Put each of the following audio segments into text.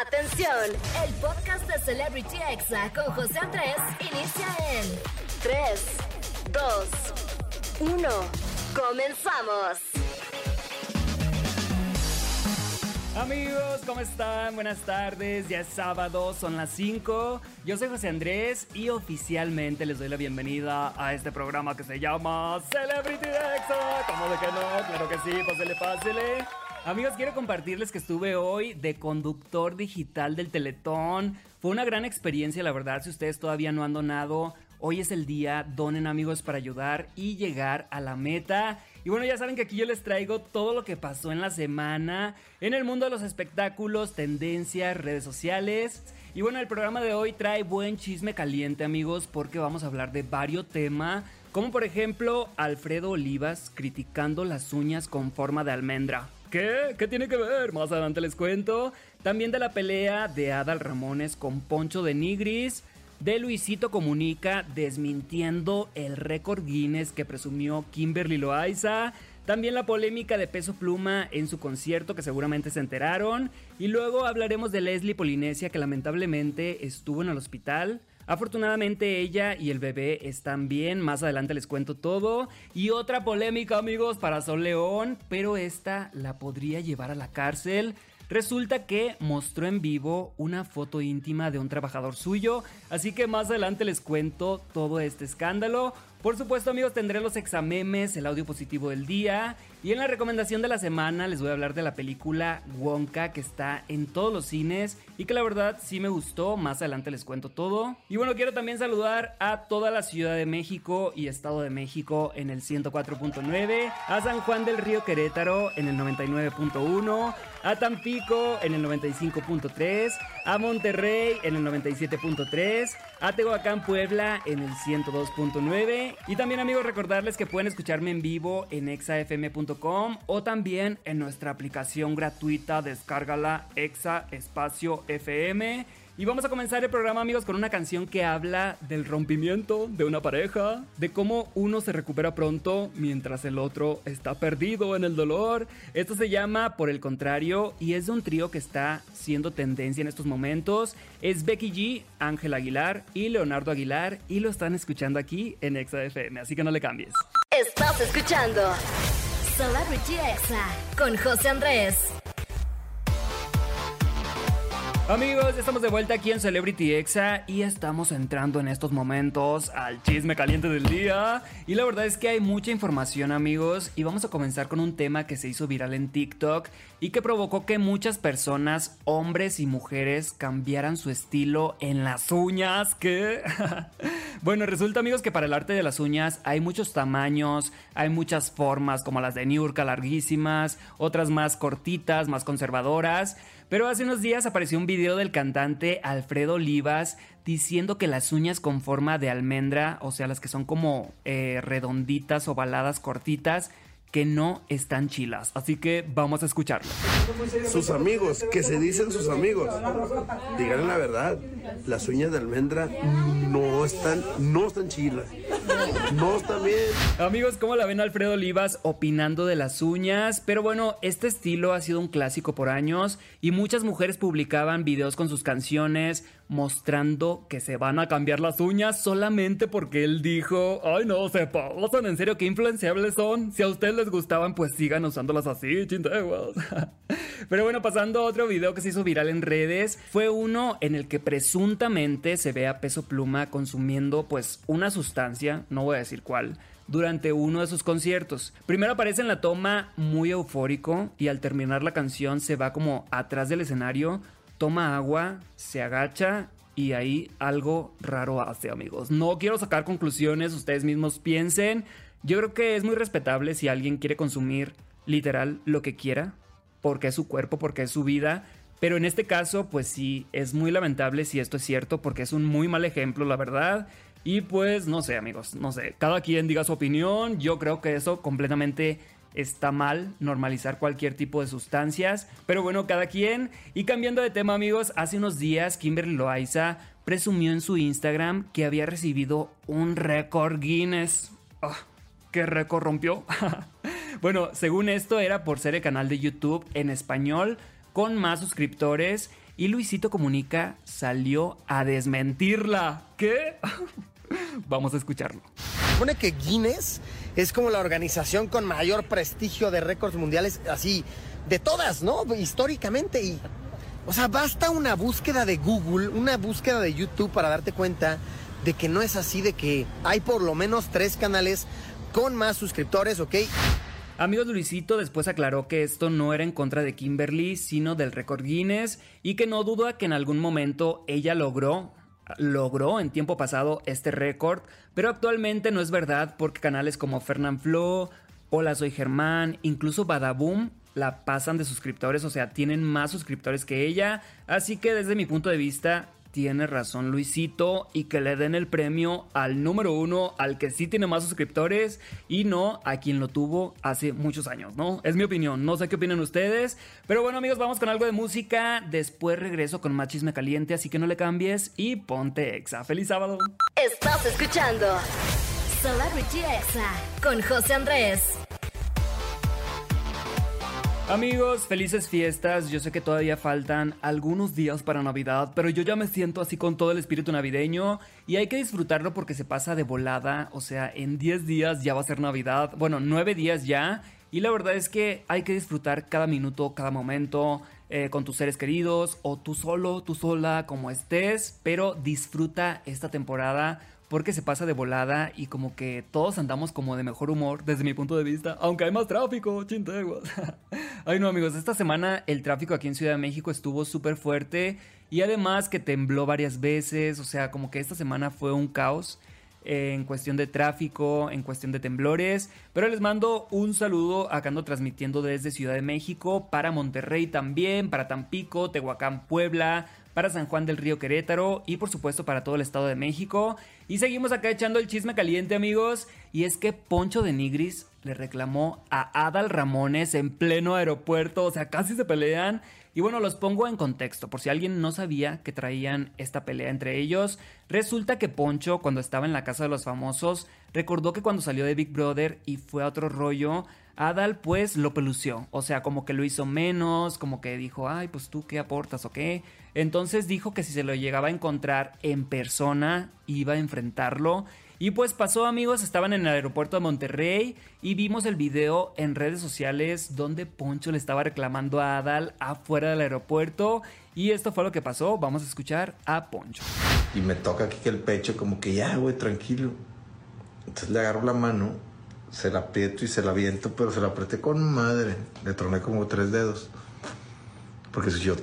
Atención, el podcast de Celebrity Exa con José Andrés inicia en 3, 2, 1. Comenzamos. Amigos, ¿cómo están? Buenas tardes, ya es sábado, son las 5. Yo soy José Andrés y oficialmente les doy la bienvenida a este programa que se llama Celebrity Exa. ¿Cómo de que no? Claro que sí, pásele, pásele. Amigos, quiero compartirles que estuve hoy de conductor digital del Teletón. Fue una gran experiencia, la verdad. Si ustedes todavía no han donado, hoy es el día. Donen amigos para ayudar y llegar a la meta. Y bueno, ya saben que aquí yo les traigo todo lo que pasó en la semana en el mundo de los espectáculos, tendencias, redes sociales. Y bueno, el programa de hoy trae buen chisme caliente, amigos, porque vamos a hablar de varios temas, como por ejemplo Alfredo Olivas criticando las uñas con forma de almendra. ¿Qué? ¿Qué tiene que ver? Más adelante les cuento. También de la pelea de Adal Ramones con Poncho de Nigris. De Luisito Comunica desmintiendo el récord Guinness que presumió Kimberly Loaiza. También la polémica de Peso Pluma en su concierto que seguramente se enteraron. Y luego hablaremos de Leslie Polinesia que lamentablemente estuvo en el hospital. Afortunadamente ella y el bebé están bien, más adelante les cuento todo. Y otra polémica amigos para Sol León, pero esta la podría llevar a la cárcel. Resulta que mostró en vivo una foto íntima de un trabajador suyo, así que más adelante les cuento todo este escándalo. Por supuesto amigos tendré los examemes, el audio positivo del día y en la recomendación de la semana les voy a hablar de la película Wonka que está en todos los cines y que la verdad sí me gustó, más adelante les cuento todo. Y bueno, quiero también saludar a toda la Ciudad de México y Estado de México en el 104.9, a San Juan del Río Querétaro en el 99.1, a Tampico en el 95.3, a Monterrey en el 97.3, a Tehuacán Puebla en el 102.9 y también amigos recordarles que pueden escucharme en vivo en exafm.com o también en nuestra aplicación gratuita descárgala exa espacio fm y vamos a comenzar el programa, amigos, con una canción que habla del rompimiento de una pareja, de cómo uno se recupera pronto mientras el otro está perdido en el dolor. Esto se llama Por el contrario y es de un trío que está siendo tendencia en estos momentos. Es Becky G, Ángel Aguilar y Leonardo Aguilar y lo están escuchando aquí en Exa FM, así que no le cambies. Estás escuchando Celebrity Exa con José Andrés. Amigos, estamos de vuelta aquí en Celebrity Exa y estamos entrando en estos momentos al chisme caliente del día. Y la verdad es que hay mucha información, amigos, y vamos a comenzar con un tema que se hizo viral en TikTok y que provocó que muchas personas, hombres y mujeres, cambiaran su estilo en las uñas. ¿Qué? bueno, resulta, amigos, que para el arte de las uñas hay muchos tamaños, hay muchas formas, como las de Niurka larguísimas, otras más cortitas, más conservadoras. Pero hace unos días apareció un video del cantante Alfredo Olivas diciendo que las uñas con forma de almendra, o sea, las que son como eh, redonditas, ovaladas, cortitas, que no están chilas. Así que vamos a escucharlo. Sus amigos, que se dicen sus amigos, digan la verdad, las uñas de almendra no están, no están chilas. No están bien. Amigos, ¿cómo la ven Alfredo Olivas opinando de las uñas? Pero bueno, este estilo ha sido un clásico por años y muchas mujeres publicaban videos con sus canciones mostrando que se van a cambiar las uñas solamente porque él dijo, ay no, se pasan, en serio, qué influenciables son. Si a ustedes les gustaban, pues sigan usándolas así, chinteguas. Pero bueno, pasando a otro video que se hizo viral en redes, fue uno en el que presuntamente se ve a Peso Pluma consumiendo pues una sustancia, no voy a decir cuál, durante uno de sus conciertos. Primero aparece en la toma muy eufórico y al terminar la canción se va como atrás del escenario, toma agua, se agacha y ahí algo raro hace, amigos. No quiero sacar conclusiones, ustedes mismos piensen. Yo creo que es muy respetable si alguien quiere consumir literal lo que quiera, porque es su cuerpo, porque es su vida. Pero en este caso, pues sí, es muy lamentable si esto es cierto, porque es un muy mal ejemplo, la verdad. Y pues no sé, amigos, no sé, cada quien diga su opinión. Yo creo que eso completamente está mal normalizar cualquier tipo de sustancias. Pero bueno, cada quien. Y cambiando de tema, amigos, hace unos días Kimberly Loaiza presumió en su Instagram que había recibido un récord Guinness. Ah, ¿Qué récord rompió? bueno, según esto era por ser el canal de YouTube en español con más suscriptores y Luisito Comunica salió a desmentirla. ¿Qué? Vamos a escucharlo. Supone que Guinness es como la organización con mayor prestigio de récords mundiales, así, de todas, ¿no? Históricamente. Y, o sea, basta una búsqueda de Google, una búsqueda de YouTube para darte cuenta de que no es así, de que hay por lo menos tres canales con más suscriptores, ¿ok? Amigos Luisito después aclaró que esto no era en contra de Kimberly, sino del récord Guinness y que no duda que en algún momento ella logró logró en tiempo pasado este récord, pero actualmente no es verdad porque canales como Fernand Flo, Hola Soy Germán, incluso Badaboom la pasan de suscriptores, o sea, tienen más suscriptores que ella, así que desde mi punto de vista tiene razón Luisito y que le den el premio al número uno, al que sí tiene más suscriptores y no a quien lo tuvo hace muchos años, ¿no? Es mi opinión, no sé qué opinan ustedes, pero bueno amigos, vamos con algo de música, después regreso con más chisme caliente, así que no le cambies y ponte exa. ¡Feliz sábado! Estás escuchando Celebrity Exa con José Andrés. Amigos, felices fiestas. Yo sé que todavía faltan algunos días para Navidad, pero yo ya me siento así con todo el espíritu navideño y hay que disfrutarlo porque se pasa de volada. O sea, en 10 días ya va a ser Navidad. Bueno, 9 días ya. Y la verdad es que hay que disfrutar cada minuto, cada momento. Eh, con tus seres queridos o tú solo, tú sola, como estés, pero disfruta esta temporada porque se pasa de volada y como que todos andamos como de mejor humor desde mi punto de vista, aunque hay más tráfico, chinteguas. Ay no amigos, esta semana el tráfico aquí en Ciudad de México estuvo súper fuerte y además que tembló varias veces, o sea, como que esta semana fue un caos en cuestión de tráfico, en cuestión de temblores. Pero les mando un saludo, acá ando transmitiendo desde Ciudad de México, para Monterrey también, para Tampico, Tehuacán, Puebla, para San Juan del Río Querétaro y por supuesto para todo el Estado de México. Y seguimos acá echando el chisme caliente amigos. Y es que Poncho de Nigris le reclamó a Adal Ramones en pleno aeropuerto, o sea, casi se pelean. Y bueno, los pongo en contexto, por si alguien no sabía que traían esta pelea entre ellos. Resulta que Poncho, cuando estaba en la casa de los famosos, recordó que cuando salió de Big Brother y fue a otro rollo, Adal pues lo pelució, o sea, como que lo hizo menos, como que dijo, ay, pues tú qué aportas o qué. Entonces dijo que si se lo llegaba a encontrar en persona, iba a enfrentarlo. Y pues pasó amigos, estaban en el aeropuerto de Monterrey y vimos el video en redes sociales donde Poncho le estaba reclamando a Adal afuera del aeropuerto. Y esto fue lo que pasó, vamos a escuchar a Poncho. Y me toca aquí que el pecho como que ya, güey, tranquilo. Entonces le agarro la mano se la aprieto y se la viento, pero se la apreté con madre. Le troné como tres dedos. Porque si yo...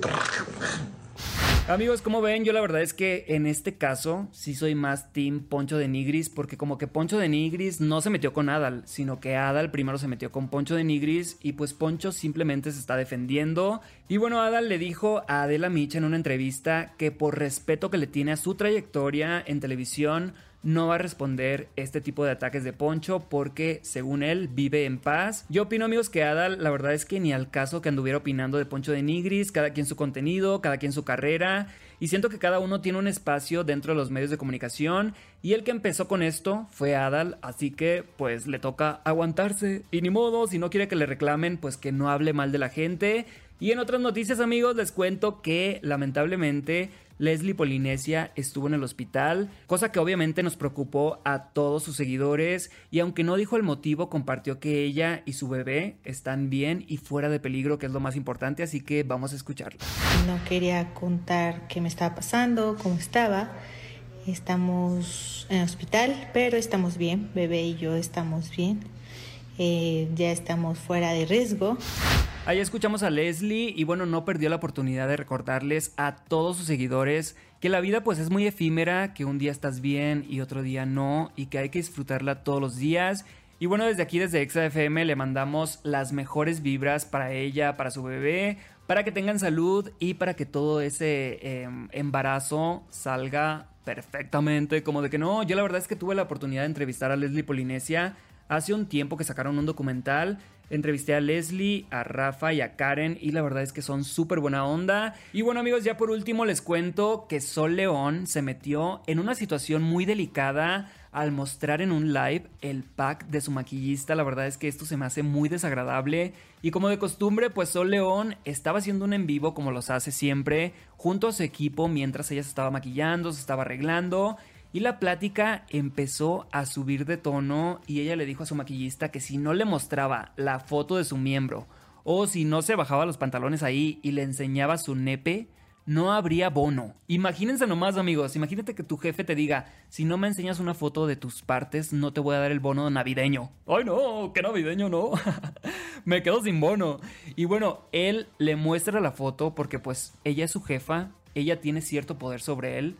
Amigos, como ven, yo la verdad es que en este caso sí soy más team Poncho de Nigris, porque como que Poncho de Nigris no se metió con Adal, sino que Adal primero se metió con Poncho de Nigris y pues Poncho simplemente se está defendiendo. Y bueno, Adal le dijo a Adela Micha en una entrevista que por respeto que le tiene a su trayectoria en televisión, no va a responder este tipo de ataques de Poncho porque según él vive en paz. Yo opino amigos que Adal la verdad es que ni al caso que anduviera opinando de Poncho de Nigris, cada quien su contenido, cada quien su carrera y siento que cada uno tiene un espacio dentro de los medios de comunicación y el que empezó con esto fue Adal, así que pues le toca aguantarse y ni modo, si no quiere que le reclamen pues que no hable mal de la gente. Y en otras noticias amigos les cuento que lamentablemente Leslie Polinesia estuvo en el hospital, cosa que obviamente nos preocupó a todos sus seguidores y aunque no dijo el motivo, compartió que ella y su bebé están bien y fuera de peligro, que es lo más importante, así que vamos a escucharlo. No quería contar qué me estaba pasando, cómo estaba. Estamos en el hospital, pero estamos bien, bebé y yo estamos bien. Eh, ya estamos fuera de riesgo. Ahí escuchamos a Leslie y bueno, no perdió la oportunidad de recordarles a todos sus seguidores que la vida pues es muy efímera, que un día estás bien y otro día no y que hay que disfrutarla todos los días. Y bueno, desde aquí, desde ExaFM, le mandamos las mejores vibras para ella, para su bebé, para que tengan salud y para que todo ese em, embarazo salga perfectamente. Como de que no, yo la verdad es que tuve la oportunidad de entrevistar a Leslie Polinesia hace un tiempo que sacaron un documental Entrevisté a Leslie, a Rafa y a Karen y la verdad es que son súper buena onda. Y bueno amigos, ya por último les cuento que Sol León se metió en una situación muy delicada al mostrar en un live el pack de su maquillista. La verdad es que esto se me hace muy desagradable. Y como de costumbre, pues Sol León estaba haciendo un en vivo como los hace siempre, junto a su equipo mientras ella se estaba maquillando, se estaba arreglando. Y la plática empezó a subir de tono y ella le dijo a su maquillista que si no le mostraba la foto de su miembro o si no se bajaba los pantalones ahí y le enseñaba su nepe, no habría bono. Imagínense nomás, amigos. Imagínate que tu jefe te diga: si no me enseñas una foto de tus partes, no te voy a dar el bono navideño. Ay, no, qué navideño, no. me quedo sin bono. Y bueno, él le muestra la foto porque, pues, ella es su jefa, ella tiene cierto poder sobre él.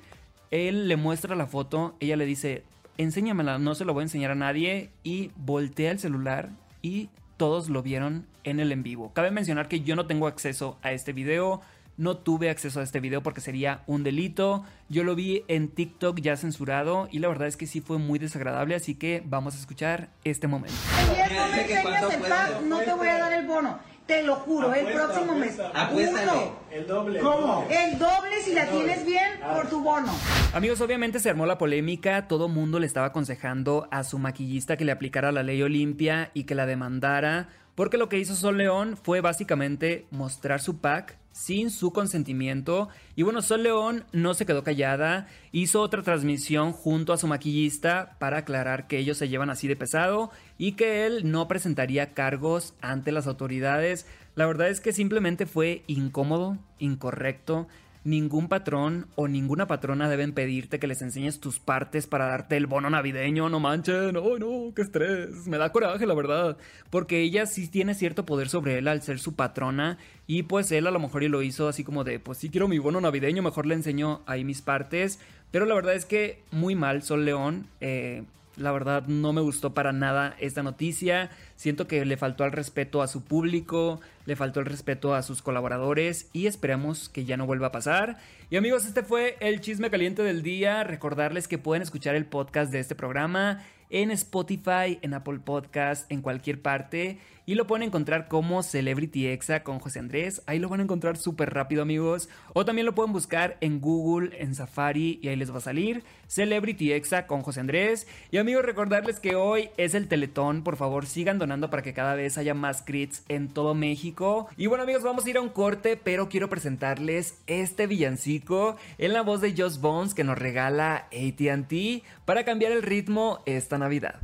Él le muestra la foto, ella le dice: enséñamela, no se lo voy a enseñar a nadie. Y voltea el celular y todos lo vieron en el en vivo. Cabe mencionar que yo no tengo acceso a este video no tuve acceso a este video porque sería un delito. Yo lo vi en TikTok ya censurado y la verdad es que sí fue muy desagradable, así que vamos a escuchar este momento. no me enseñas no te voy a dar el bono. Te lo juro, el próximo mes. Uno. El doble. ¿Cómo? El doble si la tienes bien por tu bono. Amigos, obviamente se armó la polémica. Todo mundo le estaba aconsejando a su maquillista que le aplicara la ley Olimpia y que la demandara. Porque lo que hizo Sol León fue básicamente mostrar su pack sin su consentimiento. Y bueno, Sol León no se quedó callada, hizo otra transmisión junto a su maquillista para aclarar que ellos se llevan así de pesado y que él no presentaría cargos ante las autoridades. La verdad es que simplemente fue incómodo, incorrecto ningún patrón o ninguna patrona deben pedirte que les enseñes tus partes para darte el bono navideño, no manchen, no, no, qué estrés, me da coraje la verdad, porque ella sí tiene cierto poder sobre él al ser su patrona y pues él a lo mejor y lo hizo así como de, pues sí quiero mi bono navideño, mejor le enseño ahí mis partes, pero la verdad es que muy mal Sol León, eh, la verdad no me gustó para nada esta noticia. Siento que le faltó al respeto a su público, le faltó el respeto a sus colaboradores y esperamos que ya no vuelva a pasar. Y amigos, este fue el chisme caliente del día. Recordarles que pueden escuchar el podcast de este programa en Spotify, en Apple Podcast, en cualquier parte. Y lo pueden encontrar como Celebrity Exa con José Andrés. Ahí lo van a encontrar súper rápido, amigos. O también lo pueden buscar en Google, en Safari, y ahí les va a salir Celebrity Exa con José Andrés. Y amigos, recordarles que hoy es el Teletón. Por favor, sigan donando para que cada vez haya más crits en todo México. Y bueno, amigos, vamos a ir a un corte, pero quiero presentarles este villancico en la voz de Joss Bones que nos regala ATT para cambiar el ritmo esta Navidad.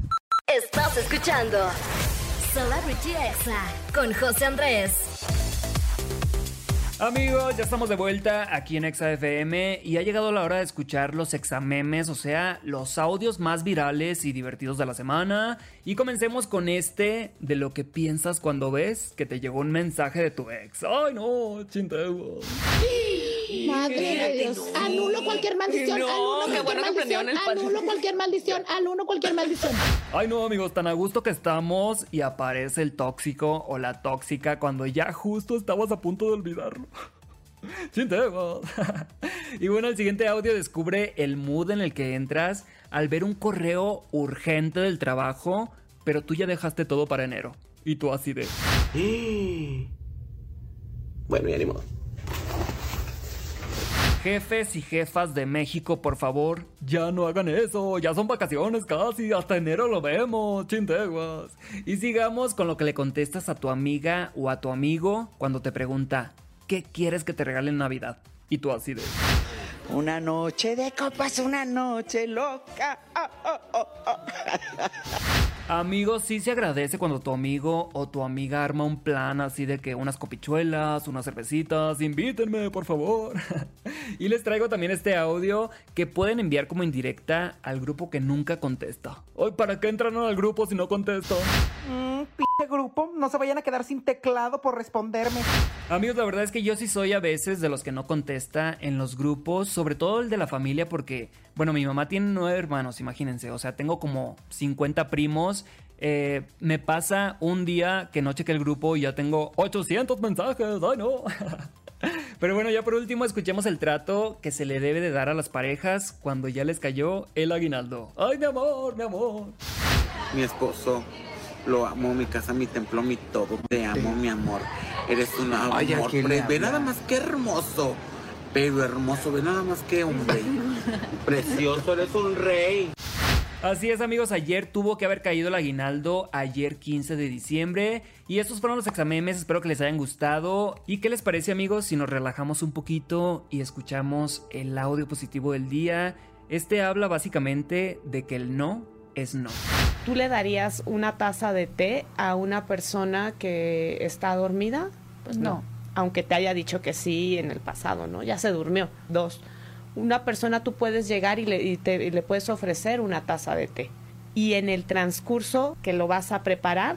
Estás escuchando Celebrity Exa con José Andrés. Amigos, ya estamos de vuelta aquí en Exa FM y ha llegado la hora de escuchar los examemes, o sea, los audios más virales y divertidos de la semana. Y comencemos con este de lo que piensas cuando ves que te llegó un mensaje de tu ex. Ay, no, chintego. Madre de Dios. Anulo cualquier maldición. No, anulo qué cualquier bueno que maldición. prendieron el. Anulo cualquier maldición. Anulo cualquier maldición. Ay no amigos, tan a gusto que estamos y aparece el tóxico o la tóxica cuando ya justo estabas a punto de olvidarlo. Y bueno, el siguiente audio descubre el mood en el que entras al ver un correo urgente del trabajo, pero tú ya dejaste todo para enero. Y tú así de... Bueno, ya ni modo. Jefes y jefas de México, por favor, ya no hagan eso. Ya son vacaciones casi. Hasta enero lo vemos, chinteguas. Y sigamos con lo que le contestas a tu amiga o a tu amigo cuando te pregunta, ¿qué quieres que te regalen en Navidad? Y tú así de... Una noche de copas, una noche loca. Ah, ah, ah, ah. Amigos, sí se agradece cuando tu amigo o tu amiga arma un plan así de que unas copichuelas, unas cervecitas, invítenme, por favor. y les traigo también este audio que pueden enviar como indirecta al grupo que nunca contesta. Hoy, ¿para qué entran al grupo si no contesto? Mm, pinche grupo, no se vayan a quedar sin teclado por responderme. Amigos, la verdad es que yo sí soy a veces de los que no contesta en los grupos, sobre todo el de la familia, porque, bueno, mi mamá tiene nueve hermanos, imagínense, o sea, tengo como 50 primos. Eh, me pasa un día que no cheque el grupo y ya tengo 800 mensajes, ay no. Pero bueno, ya por último escuchemos el trato que se le debe de dar a las parejas cuando ya les cayó el aguinaldo. Ay, mi amor, mi amor. Mi esposo, lo amo, mi casa, mi templo, mi todo. Te amo, mi amor. Eres un amor. Ay, ¿a quién le pre- ve nada más que hermoso. Pero hermoso, ve nada más que hombre. Precioso, eres un rey. Así es amigos, ayer tuvo que haber caído el aguinaldo, ayer 15 de diciembre. Y estos fueron los examemes, espero que les hayan gustado. ¿Y qué les parece amigos si nos relajamos un poquito y escuchamos el audio positivo del día? Este habla básicamente de que el no es no. ¿Tú le darías una taza de té a una persona que está dormida? Pues no. Aunque te haya dicho que sí en el pasado, ¿no? Ya se durmió. Dos una persona tú puedes llegar y le, te, le puedes ofrecer una taza de té. Y en el transcurso que lo vas a preparar,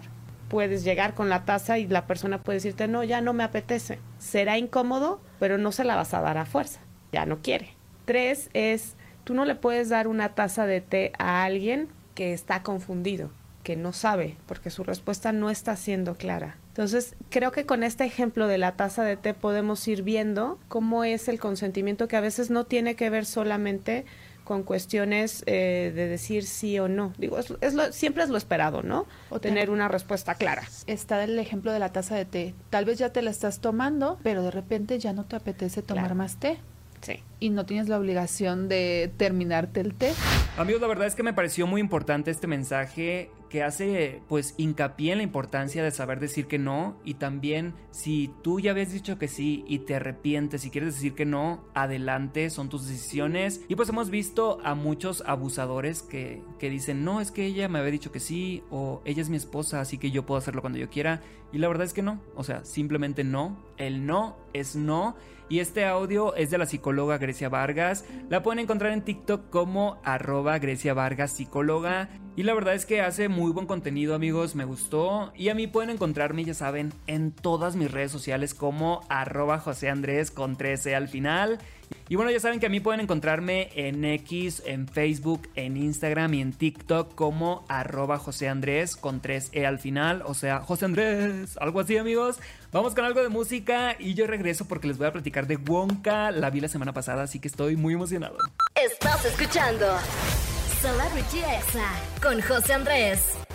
puedes llegar con la taza y la persona puede decirte, no, ya no me apetece. Será incómodo, pero no se la vas a dar a fuerza. Ya no quiere. Tres es, tú no le puedes dar una taza de té a alguien que está confundido, que no sabe, porque su respuesta no está siendo clara. Entonces, creo que con este ejemplo de la taza de té podemos ir viendo cómo es el consentimiento que a veces no tiene que ver solamente con cuestiones eh, de decir sí o no. Digo, es, siempre es lo esperado, ¿no? O tener una respuesta clara. Está el ejemplo de la taza de té. Tal vez ya te la estás tomando, pero de repente ya no te apetece tomar más té. Sí. Y no tienes la obligación de terminarte el té. Amigos, la verdad es que me pareció muy importante este mensaje que hace pues hincapié en la importancia de saber decir que no y también si tú ya habías dicho que sí y te arrepientes y quieres decir que no, adelante, son tus decisiones. Y pues hemos visto a muchos abusadores que, que dicen, no, es que ella me había dicho que sí o ella es mi esposa, así que yo puedo hacerlo cuando yo quiera. Y la verdad es que no, o sea, simplemente no, el no es no. Y este audio es de la psicóloga Grecia Vargas. La pueden encontrar en TikTok como arroba Grecia Vargas psicóloga. Y la verdad es que hace muy buen contenido amigos, me gustó. Y a mí pueden encontrarme, ya saben, en todas mis redes sociales como arroba José Andrés con 13 al final. Y bueno, ya saben que a mí pueden encontrarme en X, en Facebook, en Instagram y en TikTok como arroba José Andrés con 3E al final. O sea, José Andrés, algo así amigos. Vamos con algo de música y yo regreso porque les voy a platicar de Wonka. La vi la semana pasada, así que estoy muy emocionado. Estás escuchando Celebrity Exa con José Andrés.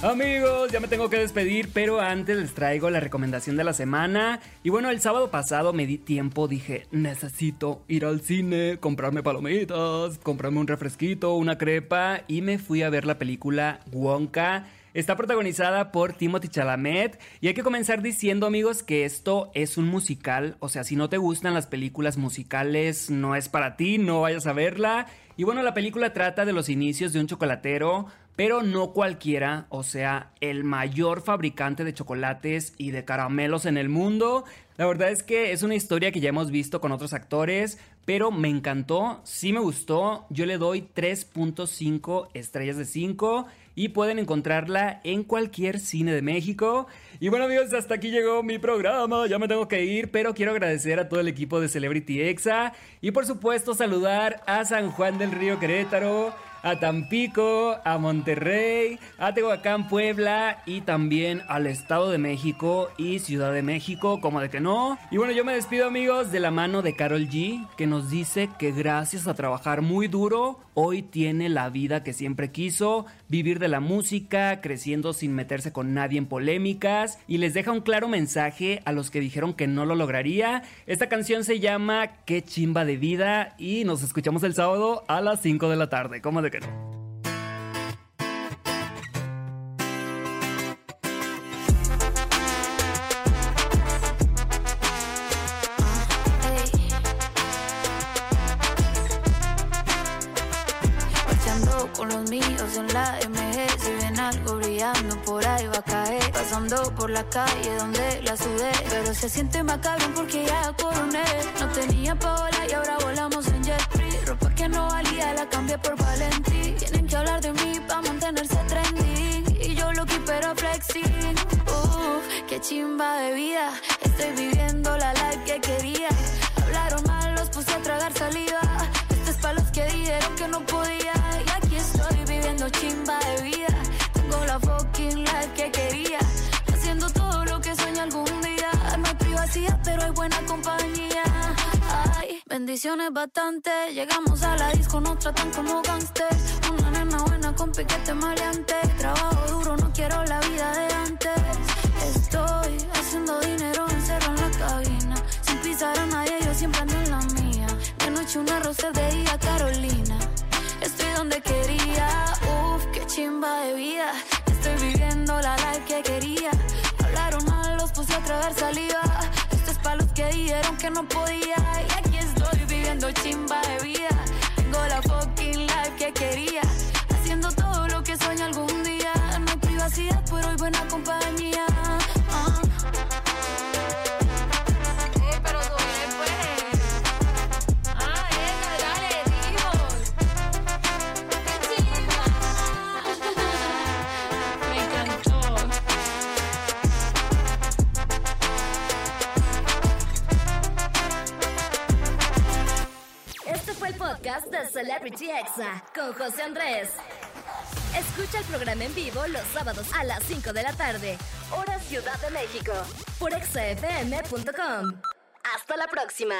Amigos, ya me tengo que despedir, pero antes les traigo la recomendación de la semana. Y bueno, el sábado pasado me di tiempo, dije, necesito ir al cine, comprarme palomitas, comprarme un refresquito, una crepa y me fui a ver la película Wonka. Está protagonizada por Timothy Chalamet y hay que comenzar diciendo amigos que esto es un musical, o sea, si no te gustan las películas musicales no es para ti, no vayas a verla. Y bueno, la película trata de los inicios de un chocolatero, pero no cualquiera, o sea, el mayor fabricante de chocolates y de caramelos en el mundo. La verdad es que es una historia que ya hemos visto con otros actores, pero me encantó, sí me gustó, yo le doy 3.5 estrellas de 5 y pueden encontrarla en cualquier cine de México. Y bueno amigos, hasta aquí llegó mi programa, ya me tengo que ir, pero quiero agradecer a todo el equipo de Celebrity Exa y por supuesto saludar a San Juan del Río Querétaro a Tampico, a Monterrey, a Tehuacán, Puebla y también al Estado de México y Ciudad de México, como de que no. Y bueno, yo me despido amigos de la mano de Carol G, que nos dice que gracias a trabajar muy duro, hoy tiene la vida que siempre quiso, vivir de la música, creciendo sin meterse con nadie en polémicas y les deja un claro mensaje a los que dijeron que no lo lograría. Esta canción se llama Qué chimba de vida y nos escuchamos el sábado a las 5 de la tarde. ¿Cómo de con los míos en la MG Si ven algo brillando por ahí va a caer. Pasando por la calle donde la sudé Pero se siente más cabrón porque ya coroné. No tenía pa' y ahora volamos en Ropa que no valía la cambié por Valentí. Tienen que hablar de mí para mantenerse trending. Y yo lo que pero flexing. Uff, qué chimba de vida. Estoy viviendo la life que quería. Hablaron mal, los puse a tragar saliva. Este es para los que dijeron que no podía. Y aquí estoy viviendo chimba de vida. Tengo la fucking life que quería. Haciendo todo lo que sueño algún día. No hay privacidad, pero hay buena compañía. Bendiciones bastante, llegamos a la disco, nos tratan como gangsters. Una nena buena con piquete maleante. Trabajo duro, no quiero la vida de antes. Estoy haciendo dinero encerro en la cabina. Sin pisar a nadie, yo siempre ando en la mía. De noche una rosa de día, Carolina. Estoy donde quería, uff, qué chimba de vida. Estoy viviendo la life que quería. Hablaron mal, los puse a tragar saliva. Esto es para que dijeron que no podía Chimba de vida. Tengo la fucking life que quería. Haciendo todo lo que sueño algún día. No hay privacidad, José Andrés. Escucha el programa en vivo los sábados a las 5 de la tarde, hora Ciudad de México, por exafm.com. Hasta la próxima.